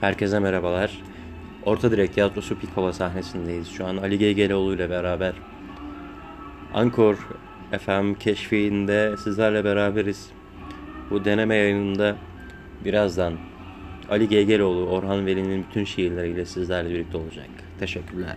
Herkese merhabalar. Orta Direk Tiyatrosu Pikova sahnesindeyiz. Şu an Ali Geygeloğlu ile beraber Ankor FM keşfiinde sizlerle beraberiz. Bu deneme yayınında birazdan Ali Geygeloğlu, Orhan Veli'nin bütün şiirleriyle sizlerle birlikte olacak. Teşekkürler.